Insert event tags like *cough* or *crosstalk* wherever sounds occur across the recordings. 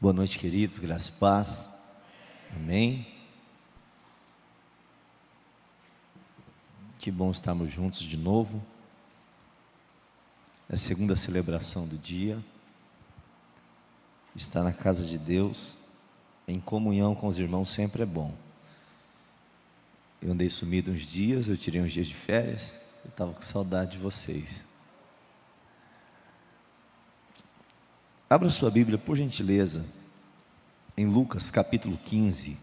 Boa noite, queridos, graça e paz. Amém. Que bom estarmos juntos de novo. É a segunda celebração do dia. Estar na casa de Deus, em comunhão com os irmãos, sempre é bom. Eu andei sumido uns dias, eu tirei uns dias de férias, eu estava com saudade de vocês. Abra sua Bíblia, por gentileza, em Lucas capítulo 15.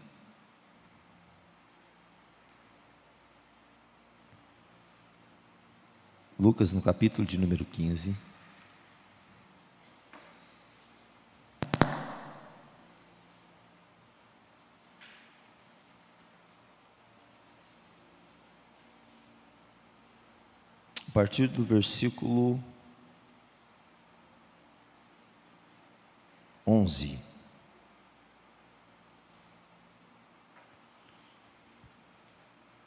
Lucas no capítulo de número 15. A partir do versículo 11.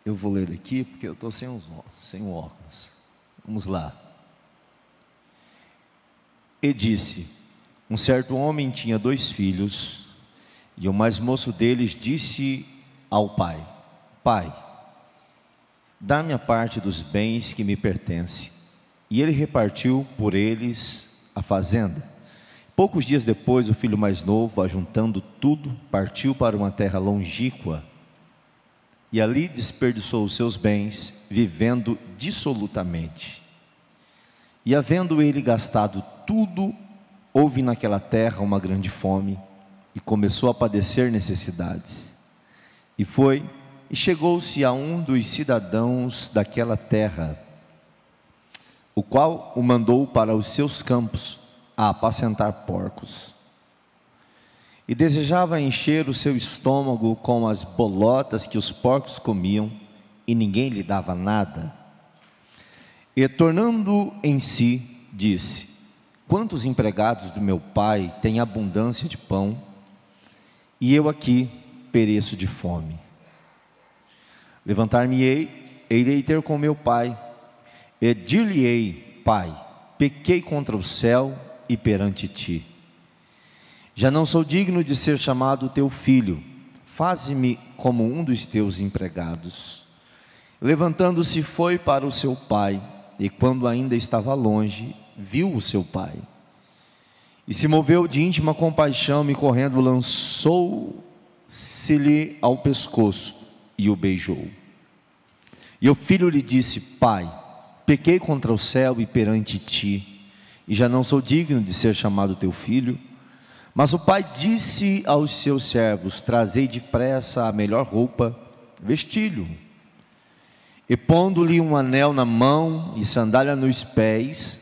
Eu vou ler daqui porque eu estou sem, os, sem o óculos. Vamos lá. E disse: Um certo homem tinha dois filhos, e o mais moço deles disse ao pai: Pai, dá-me a parte dos bens que me pertence. E ele repartiu por eles a fazenda. Poucos dias depois, o filho mais novo, ajuntando tudo, partiu para uma terra longínqua e ali desperdiçou os seus bens, vivendo dissolutamente. E havendo ele gastado tudo, houve naquela terra uma grande fome e começou a padecer necessidades. E foi e chegou-se a um dos cidadãos daquela terra, o qual o mandou para os seus campos a apacentar porcos. E desejava encher o seu estômago com as bolotas que os porcos comiam, e ninguém lhe dava nada. E tornando em si, disse: Quantos empregados do meu pai têm abundância de pão, e eu aqui pereço de fome. Levantar-me-ei, irei ter com meu pai, e dir-lhe-ei: Pai, pequei contra o céu e perante ti. Já não sou digno de ser chamado teu filho, faze-me como um dos teus empregados. Levantando-se, foi para o seu pai, e quando ainda estava longe, viu o seu pai. E se moveu de íntima compaixão, e correndo, lançou-se-lhe ao pescoço e o beijou. E o filho lhe disse: Pai, pequei contra o céu e perante ti e já não sou digno de ser chamado teu filho. Mas o pai disse aos seus servos: Trazei depressa a melhor roupa, vestilho, e pondo-lhe um anel na mão e sandália nos pés,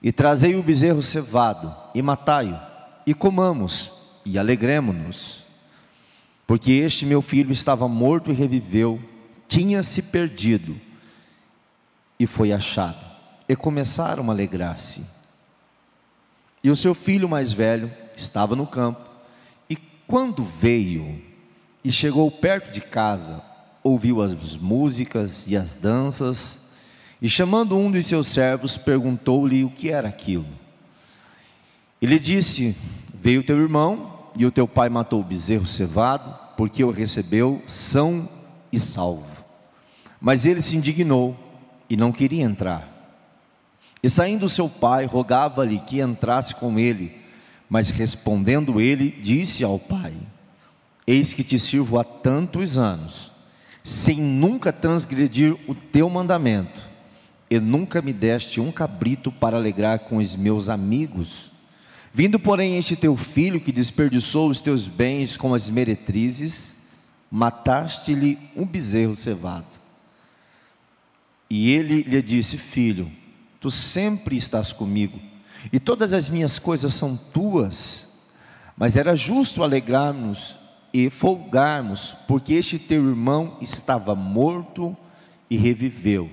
e trazei o bezerro cevado, e matai-o, e comamos, e alegremos-nos. Porque este meu filho estava morto e reviveu, tinha se perdido, e foi achado e começaram a alegrar-se. E o seu filho mais velho estava no campo, e quando veio e chegou perto de casa, ouviu as músicas e as danças, e chamando um dos seus servos, perguntou-lhe o que era aquilo. Ele disse: Veio teu irmão, e o teu pai matou o bezerro cevado, porque o recebeu são e salvo. Mas ele se indignou e não queria entrar. E saindo seu pai, rogava-lhe que entrasse com ele. Mas respondendo ele, disse ao pai: Eis que te sirvo há tantos anos, sem nunca transgredir o teu mandamento, e nunca me deste um cabrito para alegrar com os meus amigos. Vindo, porém, este teu filho que desperdiçou os teus bens com as meretrizes, mataste-lhe um bezerro cevado. E ele lhe disse: Filho, tu sempre estás comigo, e todas as minhas coisas são tuas. Mas era justo alegrarmos e folgarmos, porque este teu irmão estava morto e reviveu,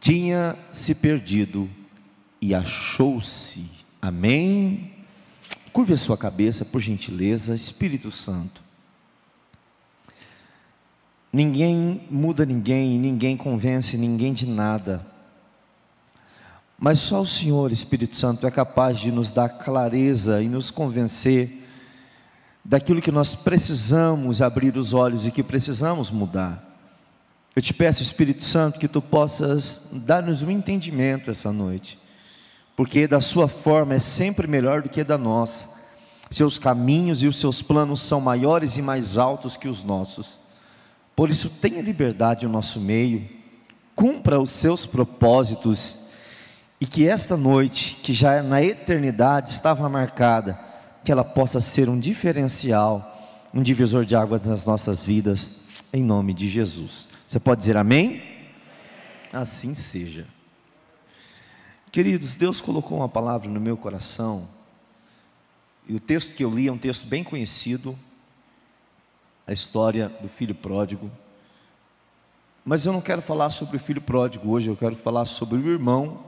tinha se perdido e achou-se. Amém. Curve a sua cabeça, por gentileza, Espírito Santo. Ninguém muda ninguém, ninguém convence ninguém de nada Mas só o Senhor, Espírito Santo, é capaz de nos dar clareza e nos convencer daquilo que nós precisamos abrir os olhos e que precisamos mudar. Eu te peço, Espírito Santo, que tu possas dar-nos um entendimento essa noite, porque da sua forma é sempre melhor do que da nossa. Seus caminhos e os seus planos são maiores e mais altos que os nossos. Por isso, tenha liberdade no nosso meio, cumpra os seus propósitos e que esta noite, que já na eternidade estava marcada, que ela possa ser um diferencial, um divisor de água nas nossas vidas, em nome de Jesus. Você pode dizer amém? Assim seja. Queridos, Deus colocou uma palavra no meu coração, e o texto que eu li é um texto bem conhecido, a história do filho pródigo. Mas eu não quero falar sobre o filho pródigo hoje, eu quero falar sobre o irmão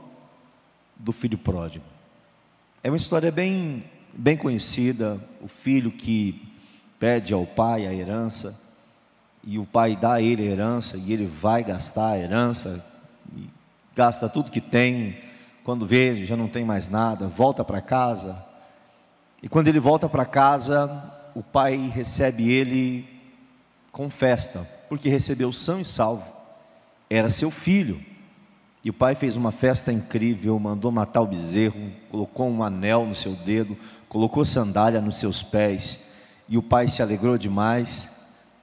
do filho pródigo. É uma história bem, bem conhecida, o filho que pede ao pai a herança, e o pai dá a ele a herança, e ele vai gastar a herança, gasta tudo que tem, quando vê, já não tem mais nada, volta para casa, e quando ele volta para casa, o pai recebe ele com festa, porque recebeu são e salvo, era seu filho, e o pai fez uma festa incrível, mandou matar o bezerro, colocou um anel no seu dedo, colocou sandália nos seus pés. E o pai se alegrou demais,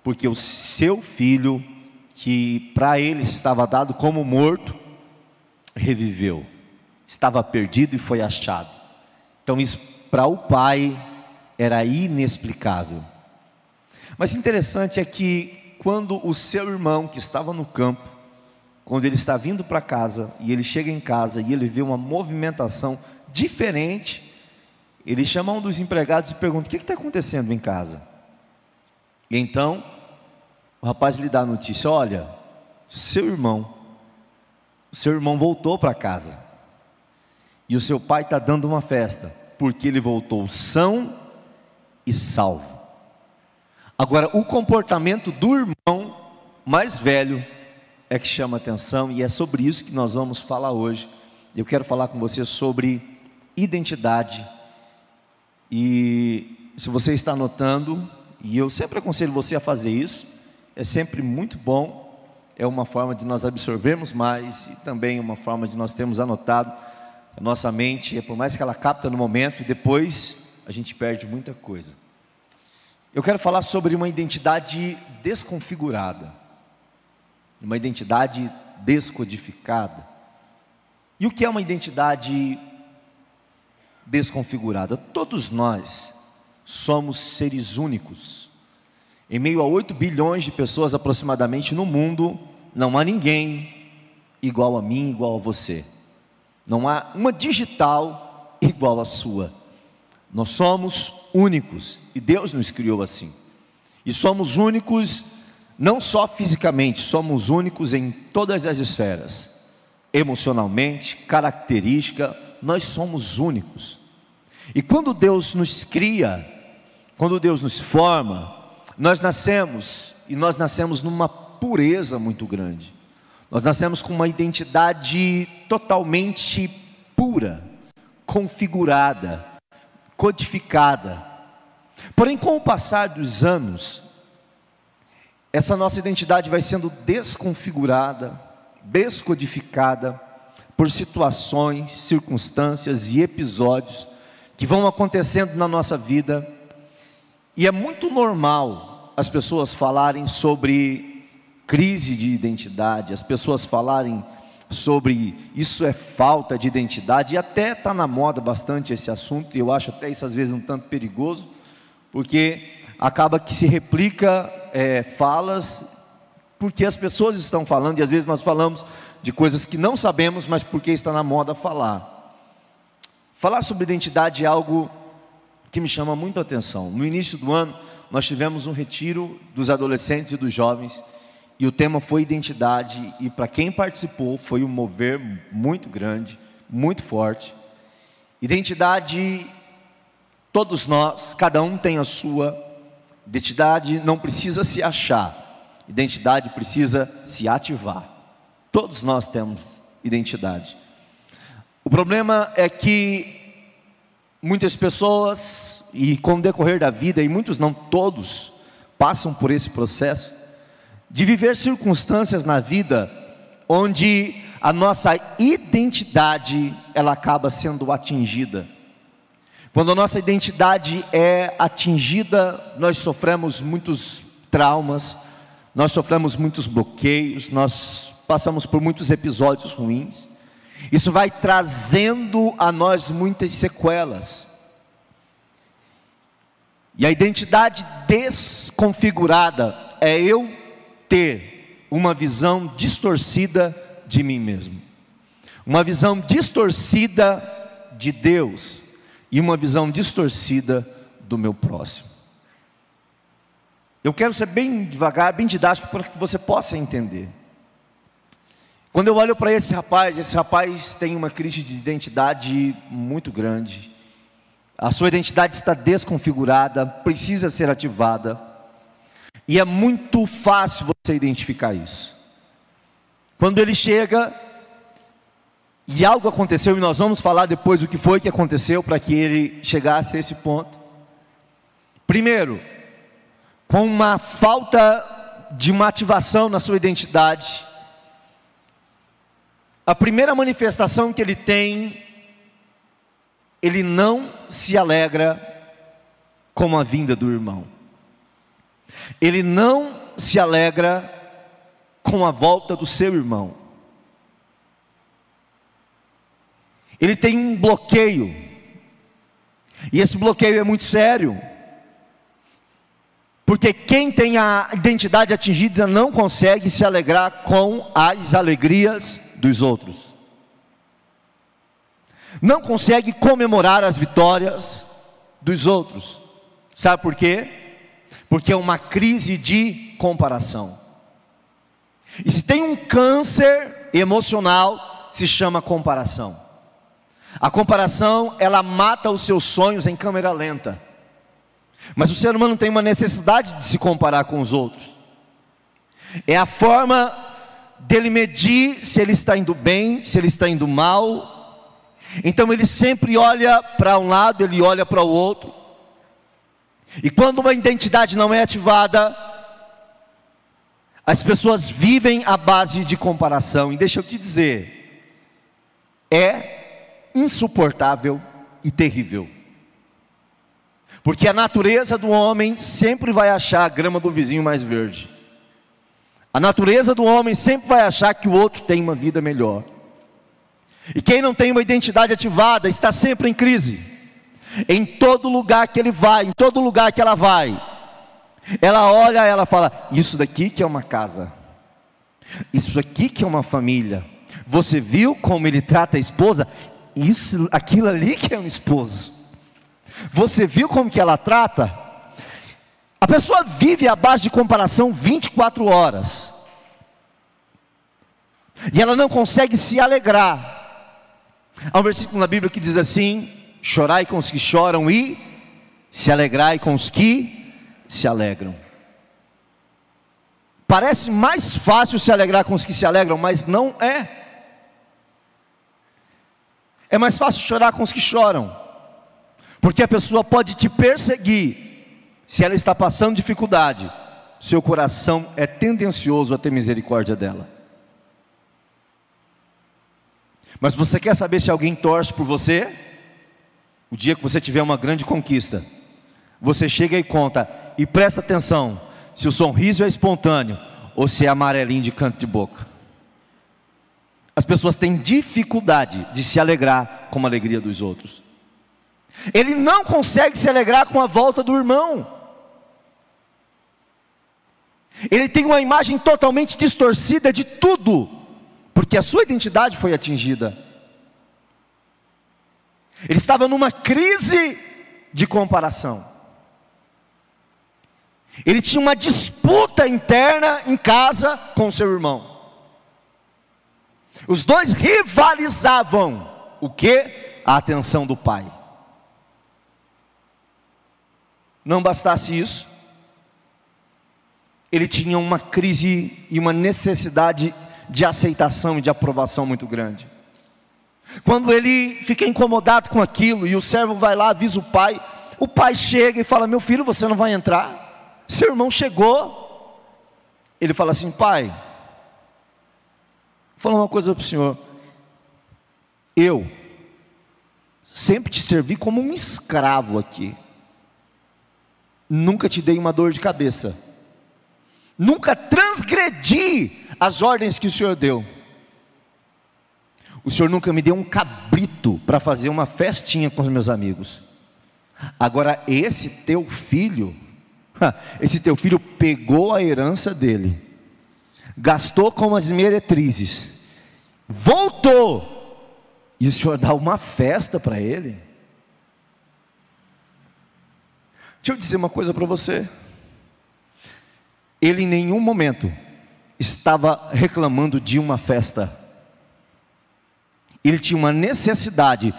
porque o seu filho, que para ele estava dado como morto, reviveu. Estava perdido e foi achado. Então, isso para o pai era inexplicável. Mas interessante é que quando o seu irmão que estava no campo quando ele está vindo para casa e ele chega em casa e ele vê uma movimentação diferente, ele chama um dos empregados e pergunta: O que está acontecendo em casa? E então o rapaz lhe dá a notícia: Olha, seu irmão, seu irmão voltou para casa e o seu pai está dando uma festa porque ele voltou são e salvo. Agora, o comportamento do irmão mais velho é que chama atenção e é sobre isso que nós vamos falar hoje. Eu quero falar com você sobre identidade. E se você está anotando, e eu sempre aconselho você a fazer isso, é sempre muito bom, é uma forma de nós absorvermos mais e também uma forma de nós termos anotado a nossa mente, é por mais que ela capta no momento, depois a gente perde muita coisa. Eu quero falar sobre uma identidade desconfigurada uma identidade descodificada. E o que é uma identidade desconfigurada? Todos nós somos seres únicos. Em meio a 8 bilhões de pessoas aproximadamente no mundo, não há ninguém igual a mim, igual a você. Não há uma digital igual à sua. Nós somos únicos e Deus nos criou assim. E somos únicos não só fisicamente, somos únicos em todas as esferas, emocionalmente, característica, nós somos únicos. E quando Deus nos cria, quando Deus nos forma, nós nascemos e nós nascemos numa pureza muito grande. Nós nascemos com uma identidade totalmente pura, configurada, codificada. Porém, com o passar dos anos, essa nossa identidade vai sendo desconfigurada, descodificada por situações, circunstâncias e episódios que vão acontecendo na nossa vida. E é muito normal as pessoas falarem sobre crise de identidade, as pessoas falarem sobre isso é falta de identidade, e até está na moda bastante esse assunto, e eu acho até isso às vezes um tanto perigoso, porque acaba que se replica é, falas porque as pessoas estão falando, e às vezes nós falamos de coisas que não sabemos, mas porque está na moda falar. Falar sobre identidade é algo que me chama muito a atenção. No início do ano, nós tivemos um retiro dos adolescentes e dos jovens, e o tema foi identidade, e para quem participou foi um mover muito grande, muito forte. Identidade, todos nós, cada um tem a sua, Identidade não precisa se achar, identidade precisa se ativar. Todos nós temos identidade. O problema é que muitas pessoas, e com o decorrer da vida, e muitos não todos, passam por esse processo de viver circunstâncias na vida onde a nossa identidade ela acaba sendo atingida. Quando a nossa identidade é atingida, nós sofremos muitos traumas, nós sofremos muitos bloqueios, nós passamos por muitos episódios ruins. Isso vai trazendo a nós muitas sequelas. E a identidade desconfigurada é eu ter uma visão distorcida de mim mesmo, uma visão distorcida de Deus e uma visão distorcida do meu próximo. Eu quero ser bem devagar, bem didático para que você possa entender. Quando eu olho para esse rapaz, esse rapaz tem uma crise de identidade muito grande. A sua identidade está desconfigurada, precisa ser ativada. E é muito fácil você identificar isso. Quando ele chega e algo aconteceu, e nós vamos falar depois o que foi que aconteceu para que ele chegasse a esse ponto. Primeiro, com uma falta de uma ativação na sua identidade, a primeira manifestação que ele tem, ele não se alegra com a vinda do irmão. Ele não se alegra com a volta do seu irmão. Ele tem um bloqueio. E esse bloqueio é muito sério. Porque quem tem a identidade atingida não consegue se alegrar com as alegrias dos outros. Não consegue comemorar as vitórias dos outros. Sabe por quê? Porque é uma crise de comparação. E se tem um câncer emocional, se chama comparação. A comparação, ela mata os seus sonhos em câmera lenta. Mas o ser humano tem uma necessidade de se comparar com os outros. É a forma dele medir se ele está indo bem, se ele está indo mal. Então ele sempre olha para um lado, ele olha para o outro. E quando uma identidade não é ativada, as pessoas vivem à base de comparação. E deixa eu te dizer, é insuportável e terrível. Porque a natureza do homem sempre vai achar a grama do vizinho mais verde. A natureza do homem sempre vai achar que o outro tem uma vida melhor. E quem não tem uma identidade ativada está sempre em crise. Em todo lugar que ele vai, em todo lugar que ela vai, ela olha, ela fala: Isso daqui que é uma casa, isso aqui que é uma família. Você viu como ele trata a esposa? Isso, aquilo ali que é um esposo. Você viu como que ela trata? A pessoa vive à base de comparação 24 horas. E ela não consegue se alegrar. Há um versículo na Bíblia que diz assim: Chorai com os que choram e se alegrai com os que se alegram. Parece mais fácil se alegrar com os que se alegram, mas não é. É mais fácil chorar com os que choram, porque a pessoa pode te perseguir, se ela está passando dificuldade, seu coração é tendencioso a ter misericórdia dela. Mas você quer saber se alguém torce por você? O dia que você tiver uma grande conquista, você chega e conta, e presta atenção, se o sorriso é espontâneo ou se é amarelinho de canto de boca. As pessoas têm dificuldade de se alegrar com a alegria dos outros. Ele não consegue se alegrar com a volta do irmão. Ele tem uma imagem totalmente distorcida de tudo, porque a sua identidade foi atingida. Ele estava numa crise de comparação. Ele tinha uma disputa interna em casa com seu irmão. Os dois rivalizavam o que? A atenção do pai. Não bastasse isso, ele tinha uma crise e uma necessidade de aceitação e de aprovação muito grande. Quando ele fica incomodado com aquilo e o servo vai lá, avisa o pai, o pai chega e fala: Meu filho, você não vai entrar. Seu irmão chegou. Ele fala assim: Pai, vou falar uma coisa para o senhor. Eu sempre te servi como um escravo aqui. Nunca te dei uma dor de cabeça. Nunca transgredi as ordens que o Senhor deu. O Senhor nunca me deu um cabrito para fazer uma festinha com os meus amigos. Agora, esse teu filho, *laughs* esse teu filho pegou a herança dele, gastou com as meretrizes, voltou, e o Senhor dá uma festa para ele. Deixa eu dizer uma coisa para você. Ele em nenhum momento estava reclamando de uma festa. Ele tinha uma necessidade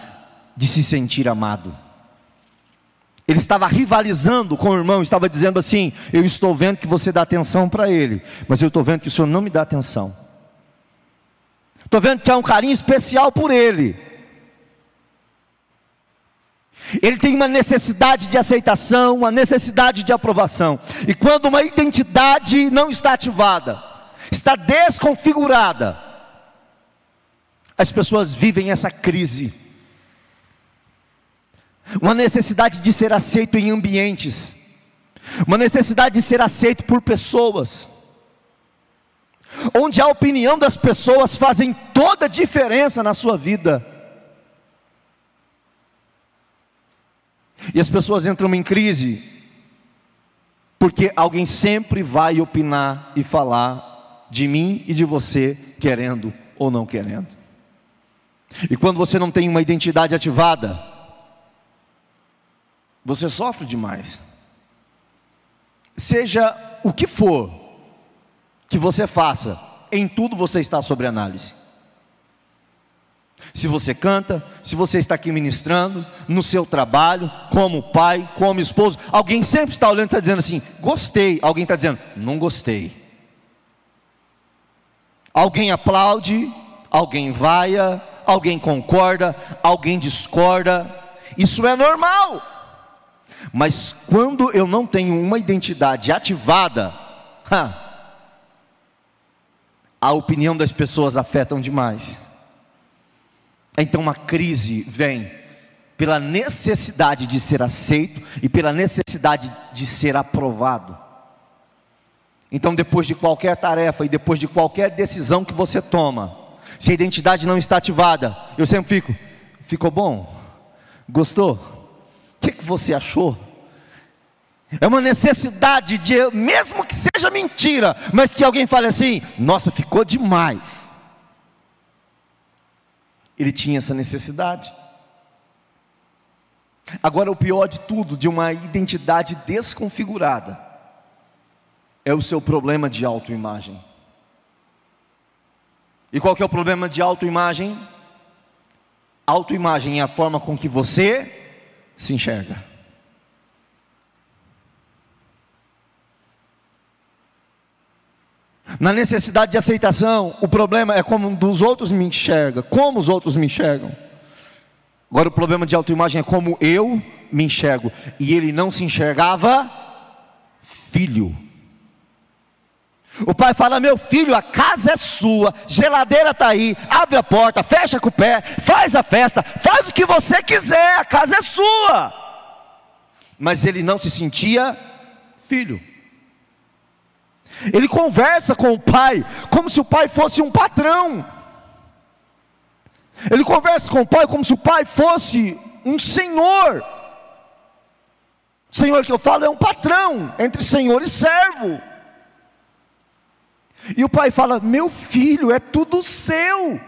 de se sentir amado. Ele estava rivalizando com o irmão, estava dizendo assim: Eu estou vendo que você dá atenção para ele, mas eu estou vendo que o senhor não me dá atenção. Estou vendo que há um carinho especial por ele. Ele tem uma necessidade de aceitação, uma necessidade de aprovação. E quando uma identidade não está ativada, está desconfigurada, as pessoas vivem essa crise. Uma necessidade de ser aceito em ambientes, uma necessidade de ser aceito por pessoas, onde a opinião das pessoas fazem toda a diferença na sua vida. E as pessoas entram em crise, porque alguém sempre vai opinar e falar de mim e de você, querendo ou não querendo. E quando você não tem uma identidade ativada, você sofre demais. Seja o que for que você faça, em tudo você está sobre análise. Se você canta, se você está aqui ministrando, no seu trabalho, como pai, como esposo, alguém sempre está olhando e está dizendo assim: gostei. Alguém está dizendo: não gostei. Alguém aplaude, alguém vaia, alguém concorda, alguém discorda. Isso é normal. Mas quando eu não tenho uma identidade ativada, *laughs* a opinião das pessoas afetam demais. Então uma crise vem pela necessidade de ser aceito e pela necessidade de ser aprovado. Então, depois de qualquer tarefa e depois de qualquer decisão que você toma, se a identidade não está ativada, eu sempre fico: ficou bom? Gostou? O que, que você achou? É uma necessidade de, mesmo que seja mentira, mas que alguém fale assim: nossa, ficou demais. Ele tinha essa necessidade. Agora, o pior de tudo, de uma identidade desconfigurada, é o seu problema de autoimagem. E qual que é o problema de autoimagem? Autoimagem é a forma com que você se enxerga. Na necessidade de aceitação, o problema é como dos outros me enxerga, como os outros me enxergam. Agora o problema de autoimagem é como eu me enxergo. E ele não se enxergava filho. O pai fala: Meu filho, a casa é sua, geladeira está aí, abre a porta, fecha com o pé, faz a festa, faz o que você quiser, a casa é sua. Mas ele não se sentia filho. Ele conversa com o pai como se o pai fosse um patrão. Ele conversa com o pai como se o pai fosse um senhor. Senhor que eu falo é um patrão entre senhor e servo. E o pai fala: Meu filho, é tudo seu,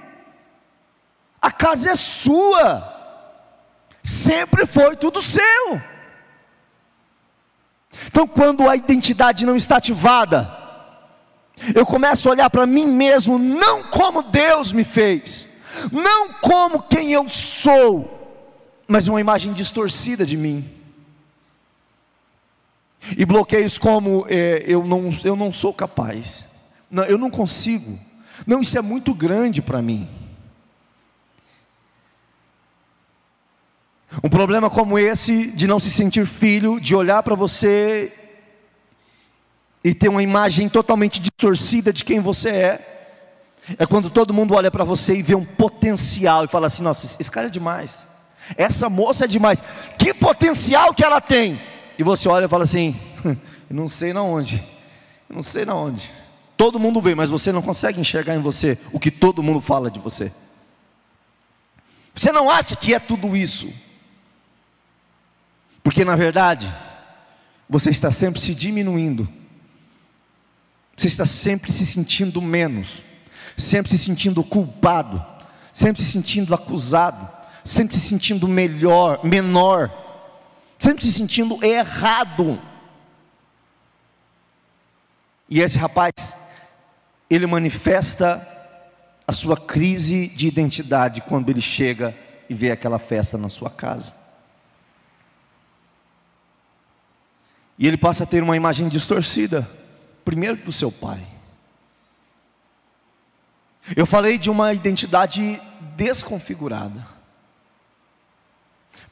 a casa é sua, sempre foi tudo seu. Então, quando a identidade não está ativada, eu começo a olhar para mim mesmo, não como Deus me fez, não como quem eu sou, mas uma imagem distorcida de mim. E bloqueios como é, eu, não, eu não sou capaz, não, eu não consigo, não, isso é muito grande para mim. Um problema como esse, de não se sentir filho, de olhar para você e ter uma imagem totalmente distorcida de quem você é, é quando todo mundo olha para você e vê um potencial e fala assim: nossa, esse cara é demais, essa moça é demais, que potencial que ela tem. E você olha e fala assim: *laughs* não sei na onde, não sei na onde. Todo mundo vê, mas você não consegue enxergar em você o que todo mundo fala de você. Você não acha que é tudo isso, porque na verdade, você está sempre se diminuindo, você está sempre se sentindo menos, sempre se sentindo culpado, sempre se sentindo acusado, sempre se sentindo melhor, menor, sempre se sentindo errado. E esse rapaz, ele manifesta a sua crise de identidade quando ele chega e vê aquela festa na sua casa. E ele passa a ter uma imagem distorcida, primeiro do seu pai. Eu falei de uma identidade desconfigurada.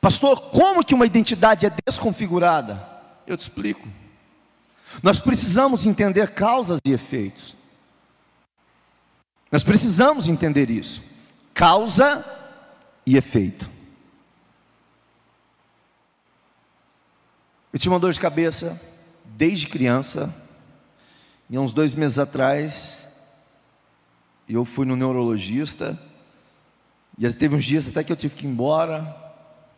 Pastor, como que uma identidade é desconfigurada? Eu te explico. Nós precisamos entender causas e efeitos. Nós precisamos entender isso. Causa e efeito. Eu tinha uma dor de cabeça desde criança. E uns dois meses atrás, eu fui no neurologista. E teve uns dias até que eu tive que ir embora.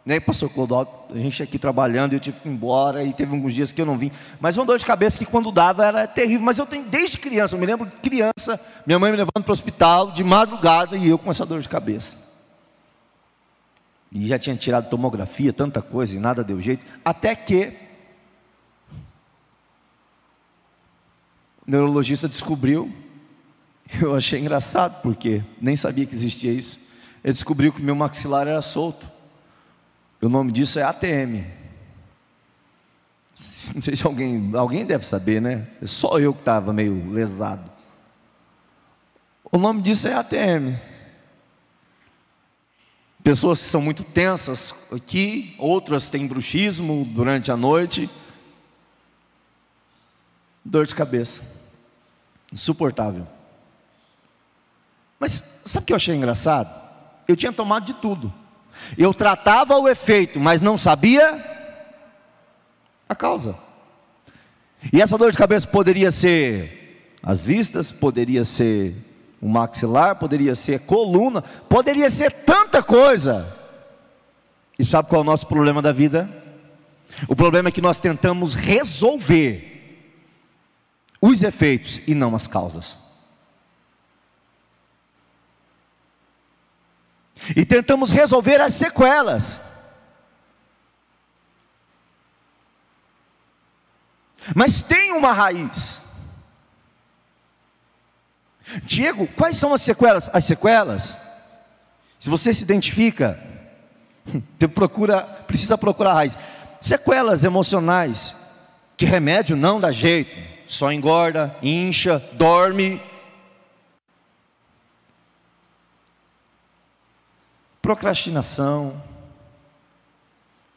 Né, pastor Clodó, a gente aqui trabalhando, eu tive que ir embora, e teve alguns dias que eu não vim. Mas uma dor de cabeça que quando dava era terrível. Mas eu tenho desde criança, eu me lembro de criança, minha mãe me levando para o hospital de madrugada e eu com essa dor de cabeça. E já tinha tirado tomografia, tanta coisa, e nada deu jeito. Até que o neurologista descobriu, *laughs* eu achei engraçado, porque nem sabia que existia isso. Ele descobriu que meu maxilar era solto. O nome disso é ATM. *laughs* Não sei se alguém, alguém deve saber, né? É só eu que estava meio lesado. O nome disso é ATM. Pessoas que são muito tensas aqui, outras têm bruxismo durante a noite. Dor de cabeça. Insuportável. Mas sabe o que eu achei engraçado? Eu tinha tomado de tudo. Eu tratava o efeito, mas não sabia a causa. E essa dor de cabeça poderia ser as vistas, poderia ser o maxilar, poderia ser coluna, poderia ser tanta coisa. E sabe qual é o nosso problema da vida? O problema é que nós tentamos resolver os efeitos e não as causas. E tentamos resolver as sequelas. Mas tem uma raiz. Diego, quais são as sequelas? As sequelas, se você se identifica, *laughs* procura, precisa procurar a raiz. Sequelas emocionais, que remédio não dá jeito, só engorda, incha, dorme, procrastinação,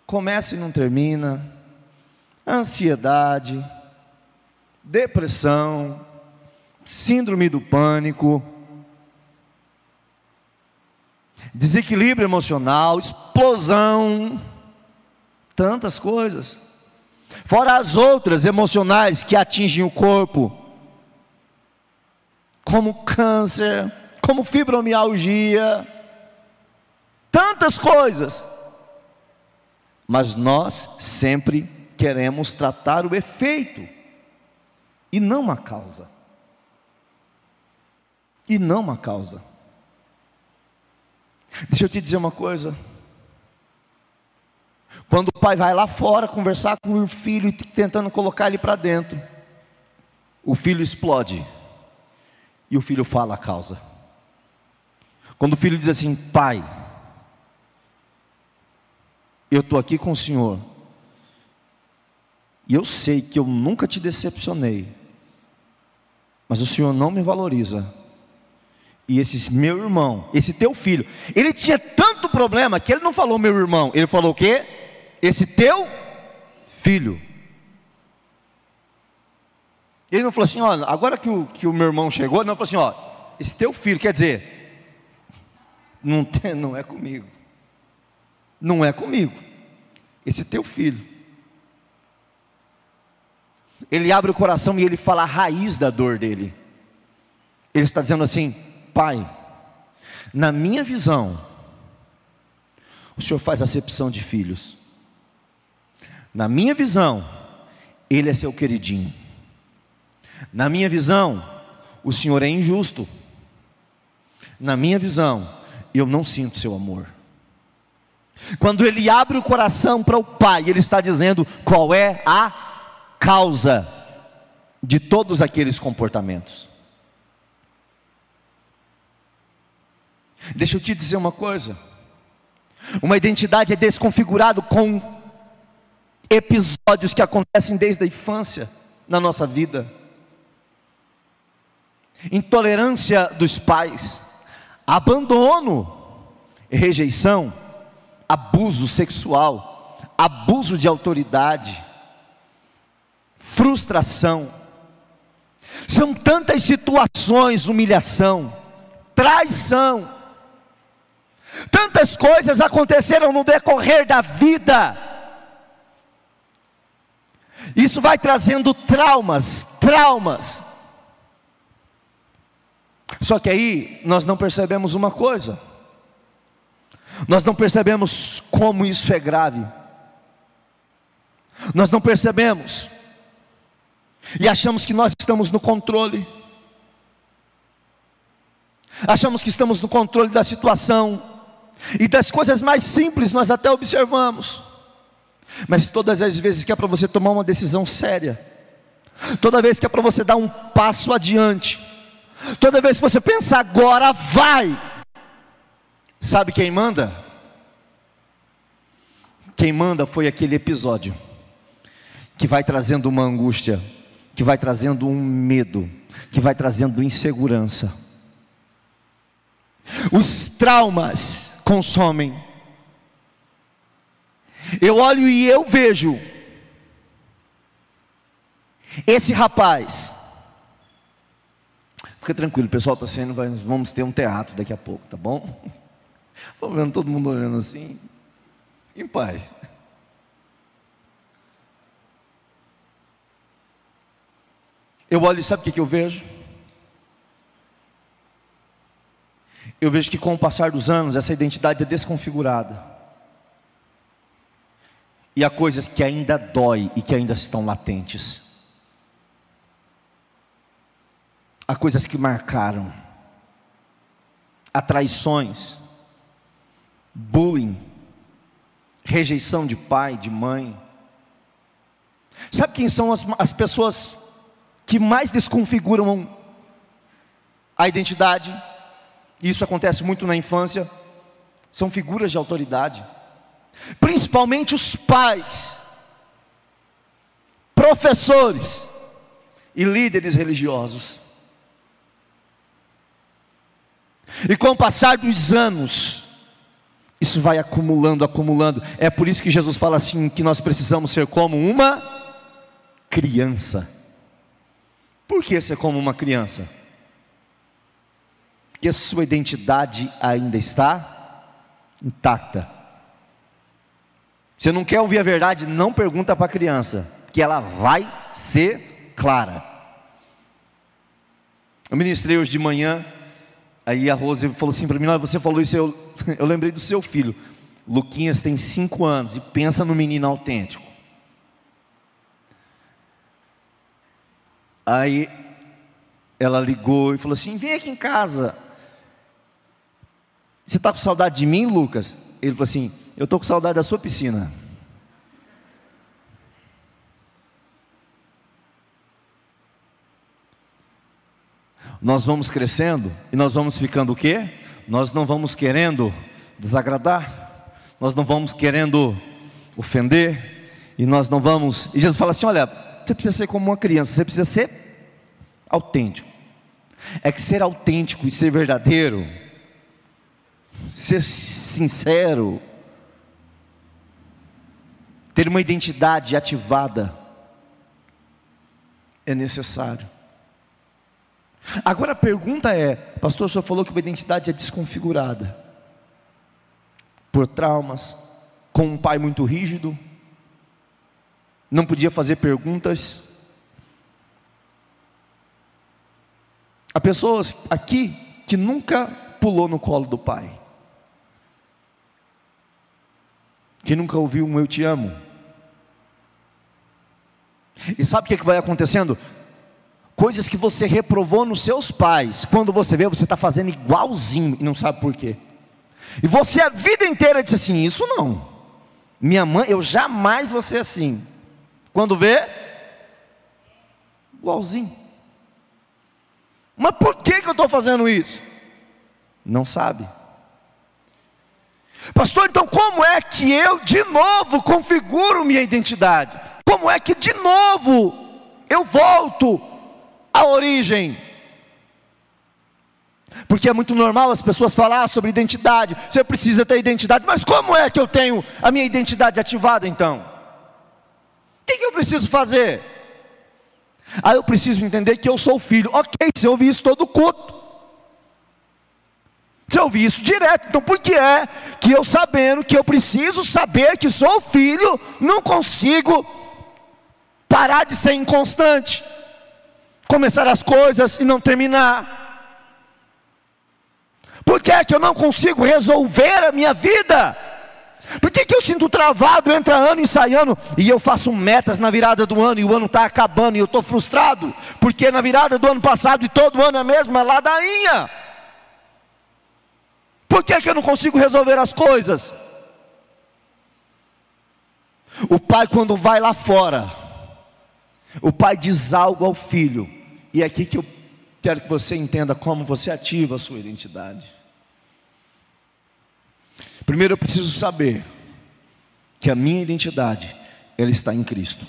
começa e não termina, ansiedade, depressão, síndrome do pânico, desequilíbrio emocional, explosão, tantas coisas. Fora as outras emocionais que atingem o corpo, como câncer, como fibromialgia, tantas coisas, mas nós sempre queremos tratar o efeito e não a causa. E não a causa. Deixa eu te dizer uma coisa. Quando o pai vai lá fora conversar com o filho tentando colocar ele para dentro, o filho explode e o filho fala a causa. Quando o filho diz assim: Pai, eu estou aqui com o Senhor, e eu sei que eu nunca te decepcionei, mas o Senhor não me valoriza, E esse meu irmão, esse teu filho, ele tinha tanto problema que ele não falou meu irmão, ele falou o quê? Esse teu filho. Ele não falou assim, ó, agora que o, que o meu irmão chegou, não falou assim, ó, esse teu filho, quer dizer, não, tem, não é comigo. Não é comigo. Esse teu filho. Ele abre o coração e ele fala a raiz da dor dele. Ele está dizendo assim: Pai, na minha visão, o Senhor faz acepção de filhos. Na minha visão, ele é seu queridinho. Na minha visão, o Senhor é injusto. Na minha visão, eu não sinto seu amor. Quando ele abre o coração para o Pai, ele está dizendo qual é a causa de todos aqueles comportamentos. Deixa eu te dizer uma coisa. Uma identidade é desconfigurada com episódios que acontecem desde a infância na nossa vida. Intolerância dos pais, abandono, rejeição, abuso sexual, abuso de autoridade, frustração. São tantas situações, humilhação, traição, Tantas coisas aconteceram no decorrer da vida. Isso vai trazendo traumas, traumas. Só que aí nós não percebemos uma coisa. Nós não percebemos como isso é grave. Nós não percebemos. E achamos que nós estamos no controle. Achamos que estamos no controle da situação. E das coisas mais simples nós até observamos. Mas todas as vezes que é para você tomar uma decisão séria, toda vez que é para você dar um passo adiante, toda vez que você pensa agora vai, sabe quem manda? Quem manda foi aquele episódio que vai trazendo uma angústia, que vai trazendo um medo, que vai trazendo insegurança. Os traumas consomem. Eu olho e eu vejo esse rapaz. Fica tranquilo, o pessoal está sendo, vamos ter um teatro daqui a pouco, tá bom? Estou vendo todo mundo olhando assim, em paz. Eu olho e sabe o que, eu vejo? eu vejo que com o passar dos anos essa identidade é desconfigurada. E há coisas que ainda dói e que ainda estão latentes. Há coisas que marcaram. Há traições, bullying, rejeição de pai, de mãe. Sabe quem são as, as pessoas que mais desconfiguram a identidade? isso acontece muito na infância, são figuras de autoridade, principalmente os pais, professores e líderes religiosos. E com o passar dos anos, isso vai acumulando, acumulando. É por isso que Jesus fala assim: que nós precisamos ser como uma criança. Por que ser como uma criança? que a sua identidade ainda está intacta. Você não quer ouvir a verdade? Não pergunta para a criança, que ela vai ser clara. Eu ministrei hoje de manhã, aí a Rose falou assim para mim: você falou isso, eu, *laughs* eu lembrei do seu filho. Luquinhas tem cinco anos e pensa no menino autêntico. Aí ela ligou e falou assim: vem aqui em casa. Você está com saudade de mim, Lucas? Ele falou assim: Eu estou com saudade da sua piscina. Nós vamos crescendo e nós vamos ficando o quê? Nós não vamos querendo desagradar, nós não vamos querendo ofender, e nós não vamos. E Jesus fala assim: olha, você precisa ser como uma criança, você precisa ser autêntico. é que ser autêntico e ser verdadeiro, ser sincero, ter uma identidade ativada, é necessário. Agora a pergunta é: Pastor, o senhor falou que uma identidade é desconfigurada por traumas, com um pai muito rígido, não podia fazer perguntas. Há pessoas aqui que nunca pulou no colo do pai, que nunca ouviu um eu te amo. E sabe o que, é que vai acontecendo? Coisas que você reprovou nos seus pais, quando você vê, você está fazendo igualzinho e não sabe por quê. E você a vida inteira disse assim: Isso não, minha mãe, eu jamais vou ser assim. Quando vê, igualzinho. Mas por que, que eu estou fazendo isso? Não sabe. Pastor, então como é que eu de novo configuro minha identidade? Como é que de novo eu volto à origem? Porque é muito normal as pessoas falar sobre identidade, você precisa ter identidade, mas como é que eu tenho a minha identidade ativada então? O que, que eu preciso fazer? Ah, eu preciso entender que eu sou filho. Ok, você ouve isso todo culto. Você ouve isso direto. Então por que é que eu sabendo que eu preciso saber que sou filho, não consigo parar de ser inconstante? Começar as coisas e não terminar. Por que é que eu não consigo resolver a minha vida? Por que, que eu sinto travado, entra ano e sai ano, e eu faço metas na virada do ano, e o ano está acabando, e eu estou frustrado, porque na virada do ano passado e todo ano é a mesma ladainha. Por que, que eu não consigo resolver as coisas? O pai, quando vai lá fora, o pai diz algo ao filho, e é aqui que eu quero que você entenda como você ativa a sua identidade. Primeiro eu preciso saber que a minha identidade ela está em Cristo.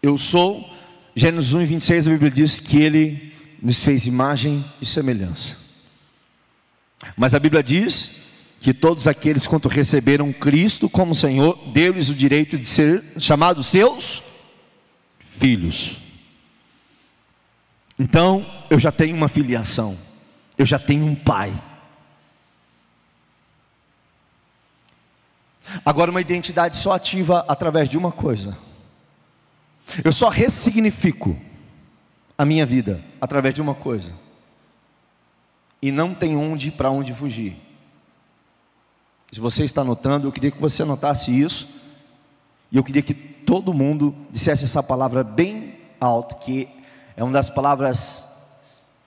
Eu sou, Gênesis 1, 26, a Bíblia diz que Ele nos fez imagem e semelhança. Mas a Bíblia diz que todos aqueles quanto receberam Cristo como Senhor, deu-lhes o direito de ser chamados seus filhos. Então, eu já tenho uma filiação, eu já tenho um pai. Agora, uma identidade só ativa através de uma coisa. Eu só ressignifico a minha vida através de uma coisa. E não tem onde para onde fugir. Se você está anotando, eu queria que você anotasse isso. E eu queria que todo mundo dissesse essa palavra bem alto, que é uma das palavras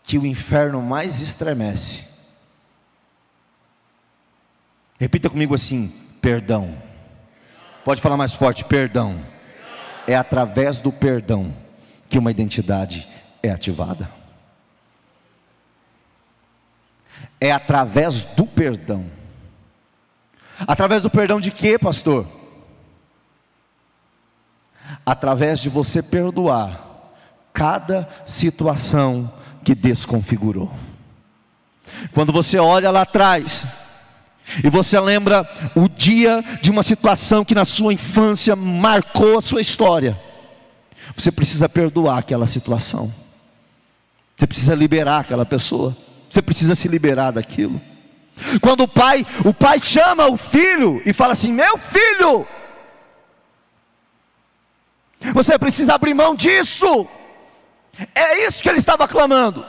que o inferno mais estremece. Repita comigo assim: perdão. Pode falar mais forte: perdão. É através do perdão que uma identidade é ativada. É através do perdão. Através do perdão de quê, pastor? Através de você perdoar cada situação que desconfigurou. Quando você olha lá atrás, e você lembra o dia de uma situação que na sua infância marcou a sua história, você precisa perdoar aquela situação, você precisa liberar aquela pessoa, você precisa se liberar daquilo. Quando o pai, o pai chama o filho e fala assim: Meu filho, você precisa abrir mão disso. É isso que ele estava clamando.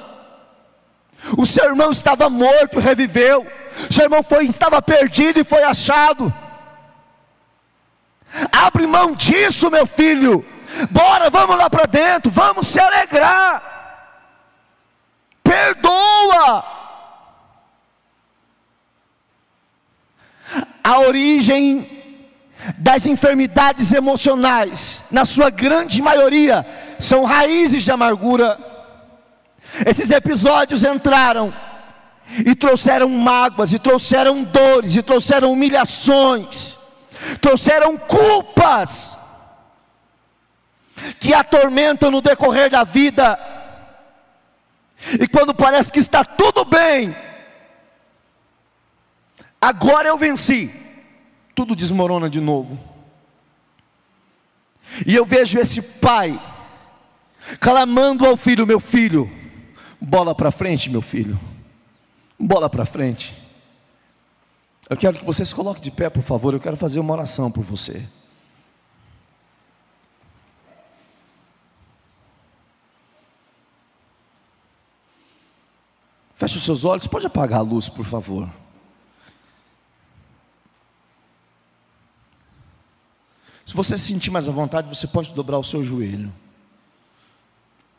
O seu irmão estava morto, reviveu. O seu irmão foi, estava perdido e foi achado. Abre mão disso, meu filho. Bora, vamos lá para dentro, vamos se alegrar. Perdoa. A origem das enfermidades emocionais, na sua grande maioria, são raízes de amargura. Esses episódios entraram e trouxeram mágoas, e trouxeram dores, e trouxeram humilhações, trouxeram culpas que atormentam no decorrer da vida. E quando parece que está tudo bem, agora eu venci, tudo desmorona de novo. E eu vejo esse pai clamando ao filho: Meu filho, bola para frente, meu filho, bola para frente. Eu quero que você se coloque de pé, por favor. Eu quero fazer uma oração por você. Feche os seus olhos, pode apagar a luz, por favor. Se você se sentir mais à vontade, você pode dobrar o seu joelho.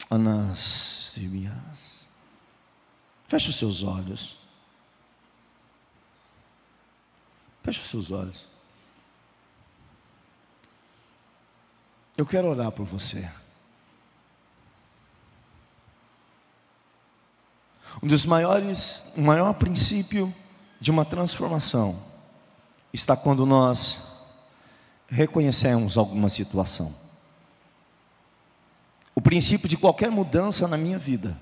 Anasimias. Feche os seus olhos. Feche os seus olhos. Eu quero orar por você. Um dos maiores, o maior princípio de uma transformação está quando nós reconhecemos alguma situação. O princípio de qualquer mudança na minha vida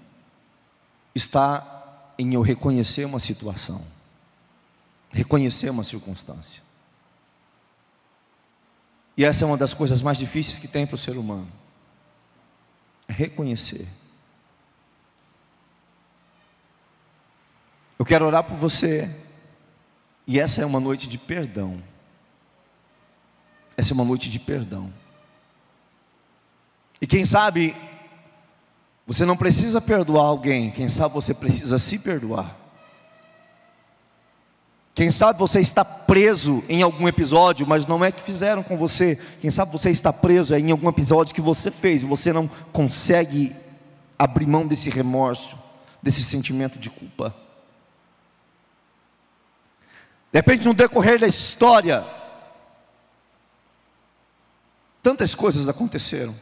está em eu reconhecer uma situação, reconhecer uma circunstância. E essa é uma das coisas mais difíceis que tem para o ser humano. É reconhecer. Eu quero orar por você. E essa é uma noite de perdão. Essa é uma noite de perdão. E quem sabe, você não precisa perdoar alguém, quem sabe você precisa se perdoar. Quem sabe você está preso em algum episódio, mas não é que fizeram com você. Quem sabe você está preso em algum episódio que você fez e você não consegue abrir mão desse remorso, desse sentimento de culpa. De repente, no decorrer da história, tantas coisas aconteceram.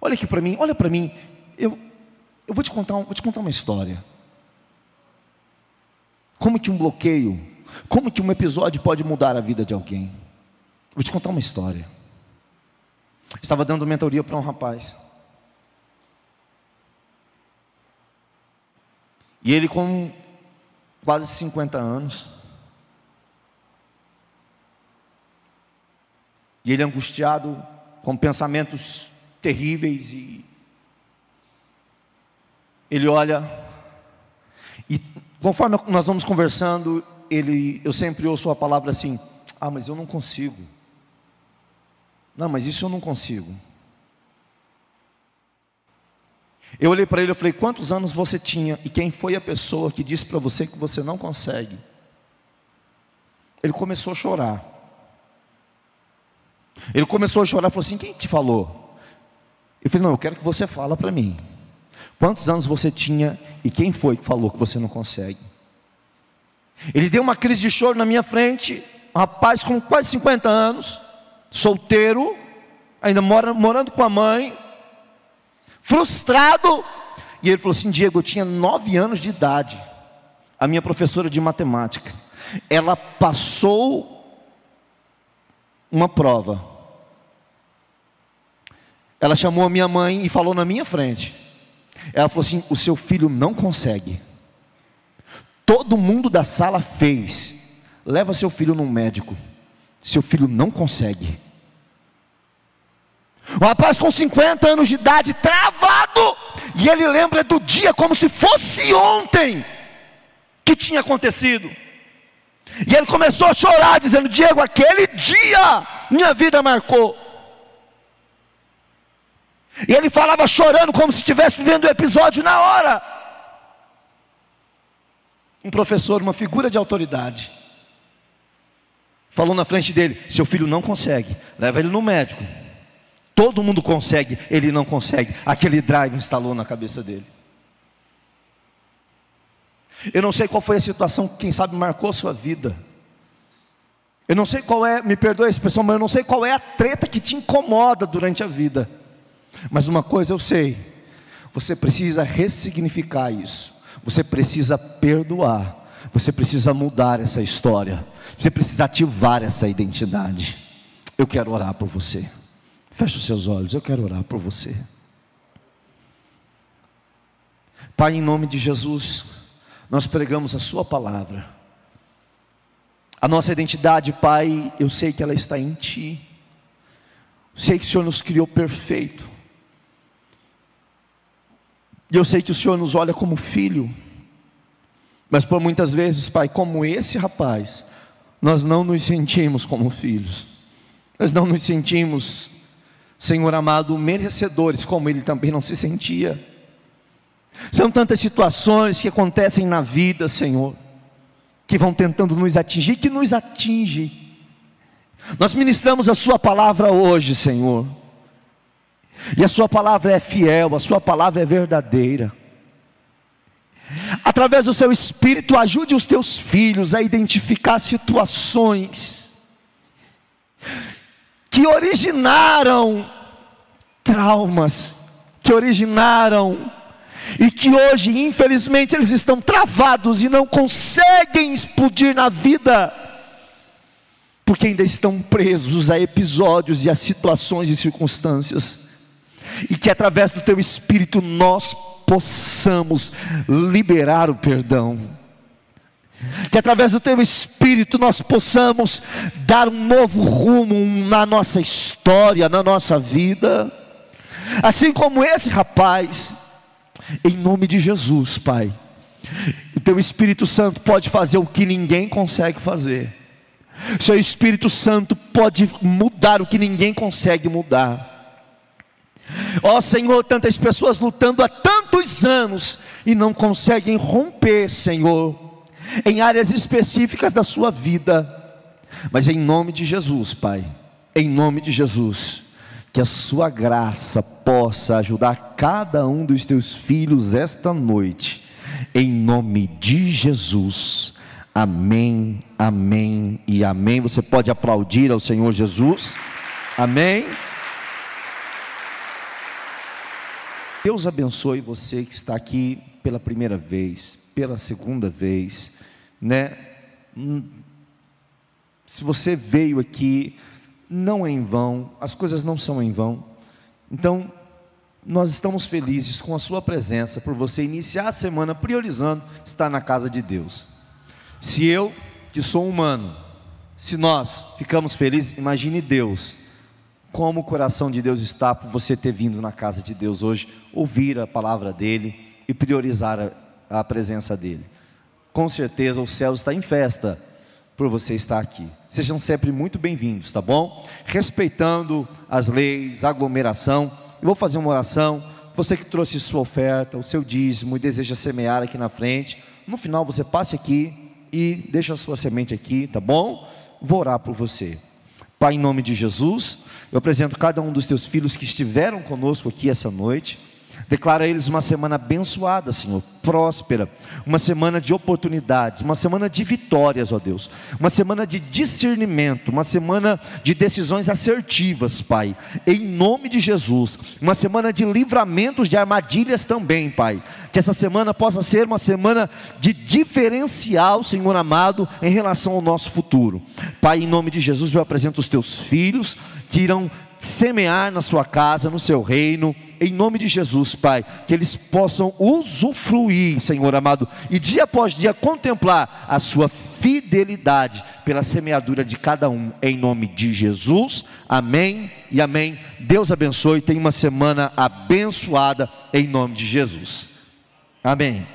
Olha aqui para mim, olha para mim. Eu, eu vou te contar, vou te contar uma história. Como que um bloqueio, como que um episódio pode mudar a vida de alguém? Vou te contar uma história. Estava dando mentoria para um rapaz. E ele com quase 50 anos. E ele angustiado, com pensamentos terríveis, e ele olha, e conforme nós vamos conversando, ele, eu sempre ouço a palavra assim: Ah, mas eu não consigo. Não, mas isso eu não consigo. Eu olhei para ele e falei: Quantos anos você tinha e quem foi a pessoa que disse para você que você não consegue? Ele começou a chorar. Ele começou a chorar falou assim: Quem te falou? Eu falei: Não, eu quero que você fala para mim. Quantos anos você tinha e quem foi que falou que você não consegue? Ele deu uma crise de choro na minha frente, um rapaz com quase 50 anos, solteiro, ainda mora, morando com a mãe, frustrado. E ele falou assim: Diego, eu tinha nove anos de idade. A minha professora de matemática, ela passou uma prova. Ela chamou a minha mãe e falou na minha frente. Ela falou assim: O seu filho não consegue. Todo mundo da sala fez. Leva seu filho num médico. Seu filho não consegue. O rapaz com 50 anos de idade, travado, e ele lembra do dia como se fosse ontem que tinha acontecido. E ele começou a chorar, dizendo: Diego, aquele dia minha vida marcou. E ele falava chorando como se estivesse vivendo o episódio na hora. Um professor, uma figura de autoridade, falou na frente dele: Seu filho não consegue, leva ele no médico. Todo mundo consegue, ele não consegue. Aquele drive instalou na cabeça dele. Eu não sei qual foi a situação que, quem sabe, marcou sua vida. Eu não sei qual é, me perdoe a expressão, mas eu não sei qual é a treta que te incomoda durante a vida. Mas uma coisa eu sei: você precisa ressignificar isso, você precisa perdoar, você precisa mudar essa história, você precisa ativar essa identidade. Eu quero orar por você. Feche os seus olhos, eu quero orar por você. Pai, em nome de Jesus, nós pregamos a Sua palavra. A nossa identidade, Pai, eu sei que ela está em Ti. Sei que o Senhor nos criou perfeito. E eu sei que o Senhor nos olha como filho. Mas por muitas vezes, Pai, como esse rapaz, nós não nos sentimos como filhos. Nós não nos sentimos, Senhor amado, merecedores, como ele também não se sentia. São tantas situações que acontecem na vida, Senhor, que vão tentando nos atingir, que nos atingem. Nós ministramos a Sua palavra hoje, Senhor, e a Sua palavra é fiel, a Sua palavra é verdadeira. Através do Seu Espírito, ajude os Teus filhos a identificar situações que originaram traumas, que originaram e que hoje, infelizmente, eles estão travados e não conseguem explodir na vida, porque ainda estão presos a episódios e a situações e circunstâncias, e que através do Teu Espírito nós possamos liberar o perdão, que através do Teu Espírito nós possamos dar um novo rumo na nossa história, na nossa vida, assim como esse rapaz, em nome de Jesus, Pai. O teu Espírito Santo pode fazer o que ninguém consegue fazer. O seu Espírito Santo pode mudar o que ninguém consegue mudar. Ó oh, Senhor, tantas pessoas lutando há tantos anos e não conseguem romper, Senhor, em áreas específicas da sua vida. Mas em nome de Jesus, Pai, em nome de Jesus, que a sua graça possa ajudar cada um dos teus filhos esta noite, em nome de Jesus. Amém, amém e amém. Você pode aplaudir ao Senhor Jesus. Amém. Deus abençoe você que está aqui pela primeira vez, pela segunda vez, né? Hum, se você veio aqui não é em vão, as coisas não são em vão. Então, nós estamos felizes com a sua presença, por você iniciar a semana priorizando estar na casa de Deus. Se eu, que sou humano, se nós ficamos felizes, imagine Deus, como o coração de Deus está por você ter vindo na casa de Deus hoje, ouvir a palavra dEle e priorizar a, a presença dEle. Com certeza o céu está em festa por você estar aqui. Sejam sempre muito bem-vindos, tá bom? Respeitando as leis, aglomeração. Eu vou fazer uma oração. Você que trouxe sua oferta, o seu dízimo e deseja semear aqui na frente, no final você passe aqui e deixa a sua semente aqui, tá bom? Vou orar por você. Pai, em nome de Jesus, eu apresento cada um dos teus filhos que estiveram conosco aqui essa noite. Declara a eles uma semana abençoada, Senhor, próspera, uma semana de oportunidades, uma semana de vitórias, ó Deus, uma semana de discernimento, uma semana de decisões assertivas, Pai, em nome de Jesus, uma semana de livramentos de armadilhas também, Pai, que essa semana possa ser uma semana de diferencial, Senhor amado, em relação ao nosso futuro, Pai, em nome de Jesus, eu apresento os teus filhos que irão semear na sua casa, no seu reino, em nome de Jesus, Pai, que eles possam usufruir, Senhor amado, e dia após dia contemplar a sua fidelidade pela semeadura de cada um, em nome de Jesus, amém e amém. Deus abençoe, tenha uma semana abençoada, em nome de Jesus, amém.